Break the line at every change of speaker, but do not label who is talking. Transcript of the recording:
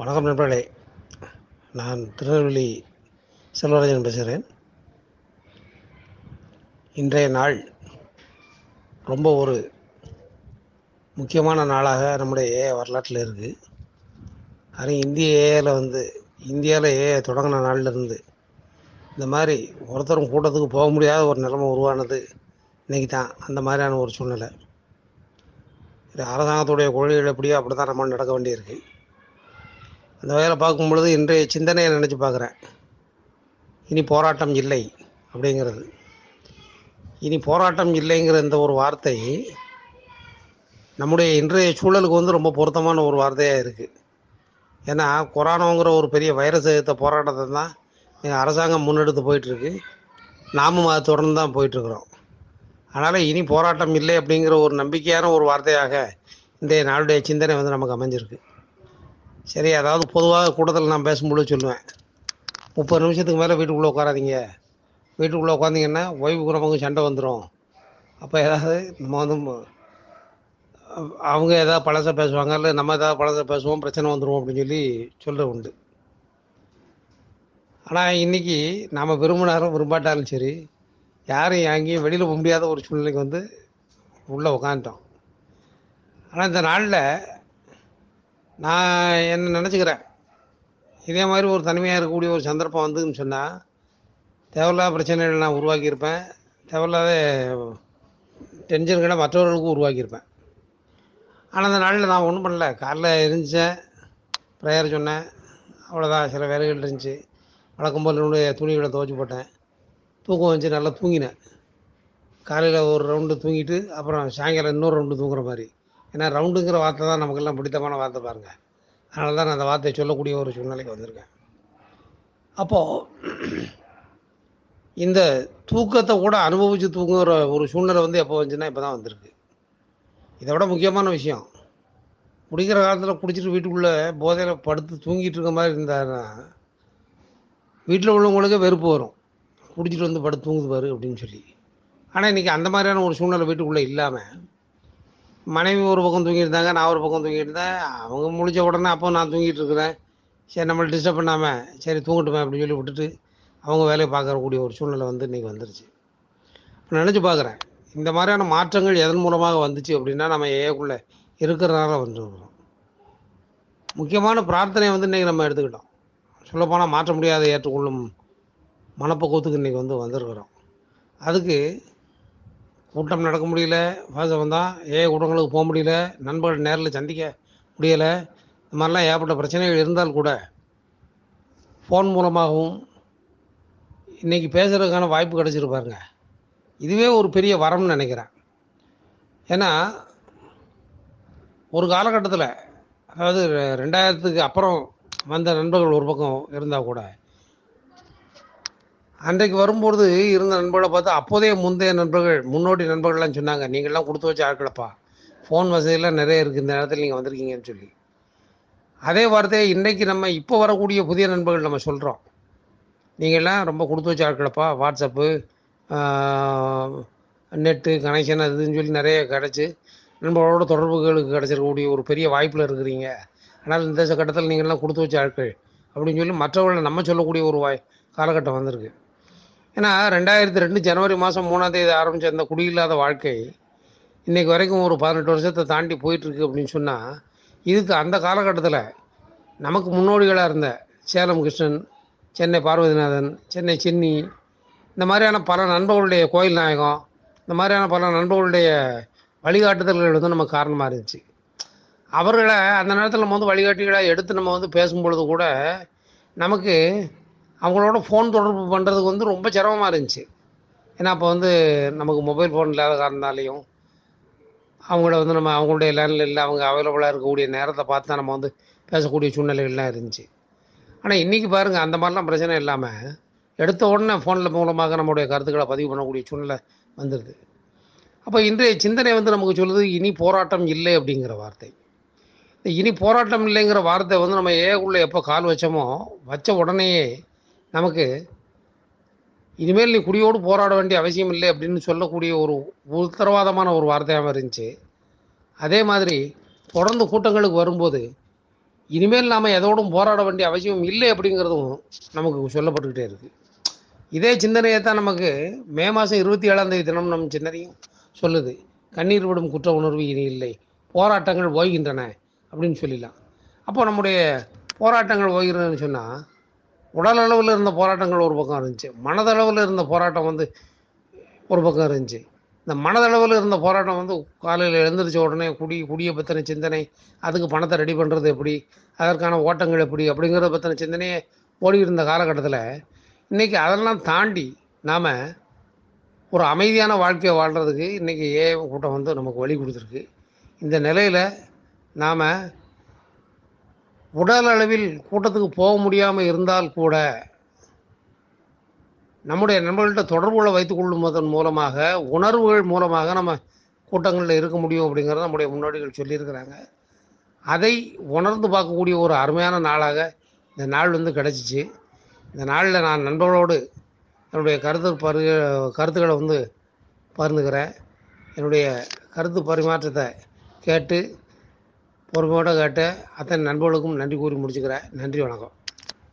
வணக்கம் நண்பர்களே. நான் திருநெல்வேலி செல்வராஜன் பேசுகிறேன். இன்றைய நாள் ரொம்ப ஒரு முக்கியமான நாளாக நம்முடைய ஏஐ வரலாற்றில் இருக்குது அது இந்திய ஏஐயில் வந்து இந்தியாவில் ஏஐ தொடங்கின நாள்லேருந்து இந்த மாதிரி ஒருத்தரும் கூட்டத்துக்கு போக முடியாத ஒரு நிலைமை உருவானது இன்றைக்கி தான். அந்த மாதிரியான ஒரு சூழ்நிலை. இது அரசாங்கத்துடைய கொள்கைகள் எப்படியோ அப்படி தான் நம்ம நடக்க வேண்டியிருக்கு. அந்த வகையில் பார்க்கும் பொழுது இன்றைய சிந்தனையை நினச்சி பார்க்குறேன். இனி போராட்டம் இல்லை அப்படிங்கிறது. இனி போராட்டம் இல்லைங்கிற இந்த ஒரு வார்த்தை நம்முடைய இன்றைய சூழலுக்கு வந்து ரொம்ப பொருத்தமான ஒரு வார்த்தையாக இருக்குது ஏன்னா கொரோனாங்கிற ஒரு பெரிய வைரஸ் எதிர்த்த போராட்டத்தை தான் எங்கள் அரசாங்கம் முன்னெடுத்து போயிட்டுருக்கு. நாமும் அதை தொடர்ந்து தான் போயிட்டுருக்குறோம். அதனால் இனி போராட்டம் இல்லை அப்படிங்கிற ஒரு நம்பிக்கையான ஒரு வார்த்தையாக இன்றைய நாளுடைய சிந்தனை வந்து நமக்கு அமைஞ்சிருக்கு. சரி அதாவது பொதுவாக கூட்டத்தில் நான் பேசும்பொழுது சொல்லுவேன். முப்பது நிமிஷத்துக்கு மேலே வீட்டுக்குள்ளே உட்காராதீங்க. வீட்டுக்குள்ளே உட்காந்திங்கன்னா ஓய்வு குறவங்க சண்டை வந்துடும் அப்போ ஏதாவது நம்ம வந்து அவங்க ஏதாவது பழசை பேசுவாங்க இல்லை நம்ம ஏதாவது பழச பேசுவோம் பிரச்சனை வந்துடும் அப்படின்னு சொல்லி சொல்ல உண்டு. ஆனால் இன்னைக்கு நாம் விரும்பினாலும் விரும்பாட்டாலும் சரி யாரும் எங்கேயும் வெளியில் போக முடியாத ஒரு சூழ்நிலைக்கு வந்து உள்ளே உட்காந்துட்டோம் ஆனால் இந்த நாளில் நான் என்ன நினச்சிக்கிறேன்? இதே மாதிரி ஒரு தனிமையாக இருக்கக்கூடிய ஒரு சந்தர்ப்பம் வந்துன்னு சொன்னால் தேவையில்லாத பிரச்சனைகள் நான் உருவாக்கியிருப்பேன். தேவையில்லாத டென்ஷன்களை மற்றவர்களுக்கும் உருவாக்கியிருப்பேன். ஆனால் அந்த நாளில் நான் ஒன்றும் பண்ணல. காலைல இருந்துச்சேன் ப்ரேயர் சொன்னேன். அவ்வளோதான் சில வேலைகள் இருந்துச்சு. வழக்கம் போல் என்னுடைய துணிகளை துவச்சி போட்டேன். தூக்கம் வந்துச்சு. நல்லா தூங்கினேன். காலையில் ஒரு ரவுண்டு தூங்கிட்டு அப்புறம் சாயங்காலம் இன்னொரு ரவுண்டு தூங்குற மாதிரி. ஏன்னா ரவுண்டுங்கிற வார்த்தை தான் நமக்கெல்லாம் பிடித்தமான வார்த்தை பாருங்கள் அதனால தான் நான் அந்த வார்த்தையை சொல்லக்கூடிய ஒரு சூழ்நிலைக்கு வந்திருக்கேன். அப்போது இந்த தூக்கத்தை கூட அனுபவித்து தூங்குகிற ஒரு சூழ்நிலை வந்து எப்போ வந்துச்சுன்னா இப்போ தான் வந்திருக்கு. இதை விட முக்கியமான விஷயம் குடிக்கிற காலத்தில் குடிச்சிட்டு வீட்டுக்குள்ளே போதையில் படுத்து தூங்கிட்டு இருக்க மாதிரி இருந்தாருன்னா வீட்டில் உள்ளவங்களுக்கு வெறுப்பு வரும். குடிச்சிட்டு வந்து படுத்து தூங்குது பாரு அப்படின்னு சொல்லி. ஆனால் இன்றைக்கி அந்த மாதிரியான ஒரு சூழ்நிலை வீட்டுக்குள்ளே இல்லாமல் மனைவி ஒரு பக்கம் தூங்கிட்டு இருந்தாங்க நான் ஒரு பக்கம் தூங்கிட்டு இருந்தேன் அவங்க முழிச்ச உடனே அப்போ நான் தூங்கிட்டு இருக்கிறேன் சரி நம்மளை டிஸ்டர்ப் பண்ணாமல் சரி தூங்கட்டுமே அப்படின்னு சொல்லி விட்டுட்டு அவங்க வேலையை பார்க்கக்கூடிய ஒரு சூழ்நிலை வந்து இன்றைக்கி வந்துருச்சு. நினச்சி பார்க்குறேன் இந்த மாதிரியான மாற்றங்கள் எதன் மூலமாக வந்துச்சு அப்படின்னா நம்ம ஏக்குள்ளே இருக்கிறனால வந்துருக்கிறோம் முக்கியமான பிரார்த்தனையை வந்து இன்றைக்கி நம்ம எடுத்துக்கிட்டோம். சொல்லப்போனால் மாற்ற முடியாத ஏற்றுக்கொள்ளும் மனப்பக்குவத்துக்கு இன்றைக்கி வந்து வந்திருக்கிறோம். அதுக்கு கூட்டம் நடக்க முடியல. வாசகம் தான் ஏ கூட்டங்களுக்கு போக முடியல. நண்பர்கள் நேரில் சந்திக்க முடியலை. இந்த மாதிரிலாம் ஏகப்பட்ட பிரச்சனைகள் இருந்தால் கூட ஃபோன் மூலமாகவும் இன்றைக்கி பேசுகிறதுக்கான வாய்ப்பு கிடச்சிருப்பாருங்க இதுவே ஒரு பெரிய வரம்னு நினைக்கிறேன். ஏன்னா ஒரு காலகட்டத்தில் அதாவது ரெண்டாயிரத்துக்கு அப்புறம் வந்த நண்பர்கள் ஒரு பக்கம் இருந்தால் கூட அன்றைக்கு வரும்பொழுது இருந்த நண்பர்களை பார்த்தா அப்போதைய முந்தைய நண்பர்கள் முன்னோடி நண்பர்கள்லாம் சொன்னாங்க நீங்கள்லாம் கொடுத்து வச்ச ஆட்களப்பா. ஃபோன் வசதியெல்லாம் நிறைய இருக்குது இந்த நேரத்தில் நீங்கள் வந்திருக்கீங்கன்னு சொல்லி. அதே வார்த்தையை இன்றைக்கு நம்ம இப்போ வரக்கூடிய புதிய நண்பர்கள் நம்ம சொல்கிறோம் நீங்கள்லாம் ரொம்ப கொடுத்து வச்ச ஆட்களப்பா. வாட்ஸ்அப்பு நெட்டு கனெக்ஷன் அதுன்னு இதுன்னு சொல்லி நிறைய கிடச்சி நண்பர்களோட தொடர்புகளுக்கு கிடச்சிருக்கக்கூடிய ஒரு பெரிய வாய்ப்பில் இருக்கிறீங்க. ஆனால் இந்த கட்டத்தில் நீங்கள்லாம் கொடுத்து வச்ச ஆட்கள் அப்படின்னு சொல்லி மற்றவர்களை நம்ம சொல்லக்கூடிய ஒரு வாய் காலகட்டம் வந்திருக்கு. ஏன்னா ரெண்டாயிரத்தி ரெண்டு ஜனவரி மாதம் மூணாம் தேதி ஆரம்பித்த அந்த குடியில்லாத வாழ்க்கை இன்னைக்கு வரைக்கும் ஒரு பதினெட்டு வருஷத்தை தாண்டி போயிட்டுருக்கு அப்படின்னு சொன்னால் இதுக்கு அந்த காலகட்டத்தில் நமக்கு முன்னோடிகளாக இருந்த சேலம் கிருஷ்ணன் சென்னை பார்வதிநாதன் சென்னை சின்னி இந்த மாதிரியான பல நண்பர்களுடைய கோயில் நாயகம் இந்த மாதிரியான பல நண்பர்களுடைய வழிகாட்டுதல்கள் வந்து நமக்கு காரணமாக இருந்துச்சு. அவர்களை அந்த நேரத்தில் நம்ம வந்து வழிகாட்டிகளை எடுத்து நம்ம வந்து பேசும்பொழுது கூட நமக்கு அவங்களோட ஃபோன் தொடர்பு பண்ணுறதுக்கு வந்து ரொம்ப சிரமமாக இருந்துச்சு. ஏன்னா அப்போ வந்து நமக்கு மொபைல் ஃபோன் இல்லாத காரணத்தாலையும் அவங்கள வந்து நம்ம அவங்களுடைய லேண்டில் இல்லை அவங்க அவைலபிளாக இருக்கக்கூடிய நேரத்தை பார்த்து தான் நம்ம வந்து பேசக்கூடிய சூழ்நிலைகள்லாம் இருந்துச்சு. ஆனால் இன்றைக்கி பாருங்கள் அந்த மாதிரிலாம் பிரச்சனை இல்லாமல் எடுத்த உடனே ஃபோனில் மூலமாக நம்மளுடைய கருத்துக்களை பதிவு பண்ணக்கூடிய சூழ்நிலை வந்துடுது அப்போ இன்றைய சிந்தனை வந்து நமக்கு சொல்லுது இனி போராட்டம் இல்லை அப்படிங்கிற வார்த்தை. இந்த இனி போராட்டம் இல்லைங்கிற வார்த்தை வந்து நம்ம ஏக்குள்ளே எப்போ கால் வச்சோமோ வச்ச உடனேயே நமக்கு இனிமேல் நீ குடியோடு போராட வேண்டிய அவசியம் இல்லை அப்படின்னு சொல்லக்கூடிய ஒரு உத்தரவாதமான ஒரு வார்த்தையாக இருந்துச்சு. அதே மாதிரி தொடர்ந்து கூட்டங்களுக்கு வரும்போது இனிமேல் நாம் எதோடும் போராட வேண்டிய அவசியம் இல்லை அப்படிங்கிறதும் நமக்கு சொல்லப்பட்டுக்கிட்டே இருக்குது இதே சிந்தனையை தான் நமக்கு மே மாதம் இருபத்தி ஏழாம் தேதி தினம் நம் சிந்தனையும் சொல்லுது. கண்ணீர் விடும் குற்ற உணர்வு இனி இல்லை. போராட்டங்கள் ஓய்கின்றன அப்படின்னு சொல்லிடலாம். அப்போ நம்முடைய போராட்டங்கள் ஓய்கிறதுன்னு சொன்னால் உடல் அளவில் இருந்த போராட்டங்கள் ஒரு பக்கம் இருந்துச்சு. மனதளவில் இருந்த போராட்டம் வந்து ஒரு பக்கம் இருந்துச்சு. இந்த மனதளவில் இருந்த போராட்டம் வந்து காலையில் எழுந்திரிச்ச உடனே குடி குடியை பற்றின சிந்தனை அதுக்கு பணத்தை ரெடி பண்ணுறது எப்படி அதற்கான ஓட்டங்கள் எப்படி அப்படிங்கிறத பற்றின சிந்தனையே ஓடி இருந்த காலகட்டத்தில் இன்றைக்கி அதெல்லாம் தாண்டி நாம் ஒரு அமைதியான வாழ்க்கையை வாழ்கிறதுக்கு இன்றைக்கி ஏ கூட்டம் வந்து நமக்கு வழி கொடுத்துருக்கு. இந்த நிலையில் நாம் உடல் அளவில் கூட்டத்துக்கு போக முடியாமல் இருந்தால் கூட நம்முடைய நண்பர்கள்ட்ட தொடர்புகளை வைத்துக் கொள்ளுவதன் மூலமாக உணர்வுகள் மூலமாக நம்ம கூட்டங்களில் இருக்க முடியும் அப்படிங்கிறத நம்முடைய முன்னோடிகள் சொல்லியிருக்கிறாங்க. அதை உணர்ந்து பார்க்கக்கூடிய ஒரு அருமையான நாளாக இந்த நாள் வந்து கிடச்சிச்சு. இந்த நாளில் நான் நண்பர்களோடு என்னுடைய கருத்து பரு கருத்துக்களை வந்து பகிர்ந்துக்கிறேன். என்னுடைய கருத்து பரிமாற்றத்தை கேட்டு பொறுமையோடு கேட்டு அத்தனை நண்பர்களுக்கும் நன்றி கூறி முடிச்சுக்கிறேன். நன்றி வணக்கம்.